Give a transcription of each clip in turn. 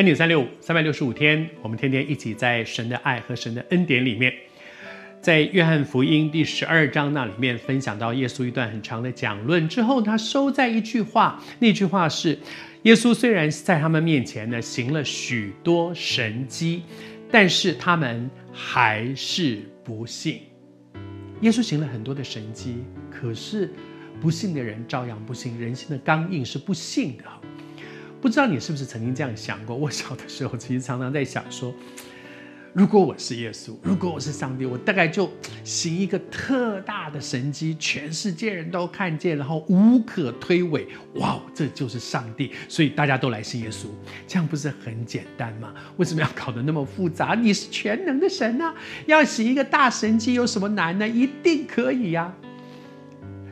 恩典三六五，三百六十五天，我们天天一起在神的爱和神的恩典里面。在约翰福音第十二章那里面分享到耶稣一段很长的讲论之后，他收在一句话，那句话是：耶稣虽然在他们面前呢行了许多神迹，但是他们还是不信。耶稣行了很多的神迹，可是不信的人照样不信，人心的刚硬是不信的。不知道你是不是曾经这样想过？我小的时候其实常常在想说。如果我是耶稣，如果我是上帝，我大概就行一个特大的神迹，全世界人都看见，然后无可推诿。哇，这就是上帝，所以大家都来信耶稣，这样不是很简单吗？为什么要搞得那么复杂？你是全能的神啊，要行一个大神迹有什么难呢？一定可以呀。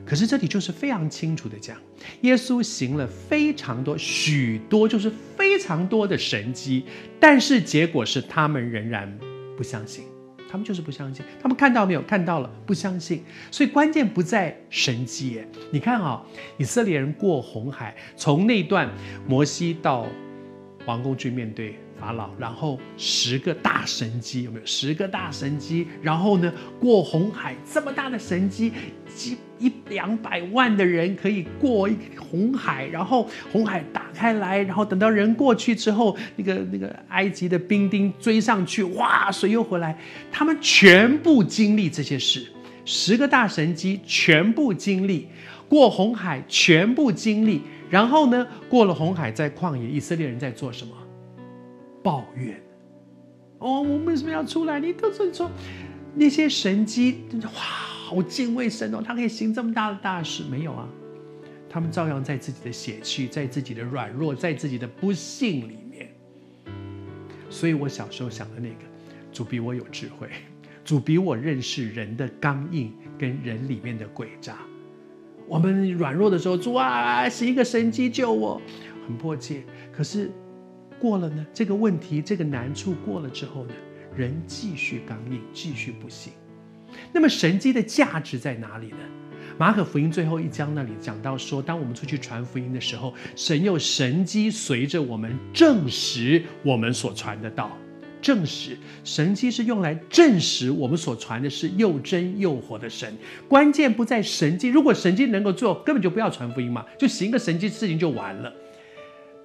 可是这里就是非常清楚的讲，耶稣行了非常多、许多，就是非常多的神迹，但是结果是他们仍然不相信，他们就是不相信，他们看到没有？看到了，不相信。所以关键不在神迹耶，你看啊，以色列人过红海，从那段摩西到王宫去面对法老，然后十个大神迹有没有？十个大神迹，然后呢，过红海这么大的神迹。几一两百万的人可以过一红海，然后红海打开来，然后等到人过去之后，那个那个埃及的兵丁追上去，哇，水又回来。他们全部经历这些事，十个大神机全部经历，过红海全部经历，然后呢，过了红海在旷野，以色列人在做什么？抱怨。哦，我们为什么要出来？你都是说那些神机，哇！好敬畏神哦，他可以行这么大的大事，没有啊？他们照样在自己的血气，在自己的软弱，在自己的不幸里面。所以我小时候想的那个，主比我有智慧，主比我认识人的刚硬跟人里面的诡诈。我们软弱的时候，主啊，行一个神迹救我，很迫切。可是过了呢，这个问题，这个难处过了之后呢，人继续刚硬，继续不信。那么神迹的价值在哪里呢？马可福音最后一章那里讲到说，当我们出去传福音的时候，神有神迹随着我们证实我们所传的道。证实神迹是用来证实我们所传的是又真又活的神。关键不在神迹，如果神迹能够做，根本就不要传福音嘛，就行个神迹，事情就完了。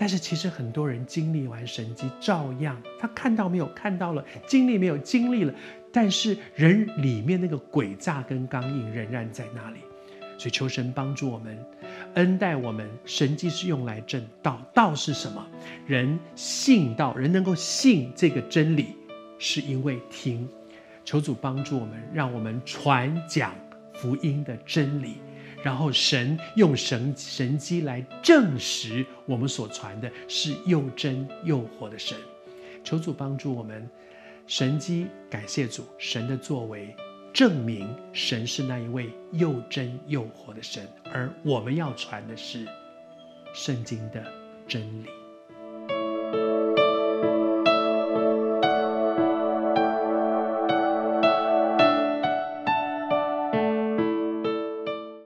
但是其实很多人经历完神迹，照样他看到没有看到了，经历没有经历了。但是人里面那个诡诈跟刚硬仍然在那里，所以求神帮助我们，恩待我们。神迹是用来证道，道是什么？人信道，人能够信这个真理，是因为听。求主帮助我们，让我们传讲福音的真理，然后神用神神迹来证实我们所传的是又真又活的神。求主帮助我们。神机，感谢主，神的作为证明神是那一位又真又活的神，而我们要传的是圣经的真理。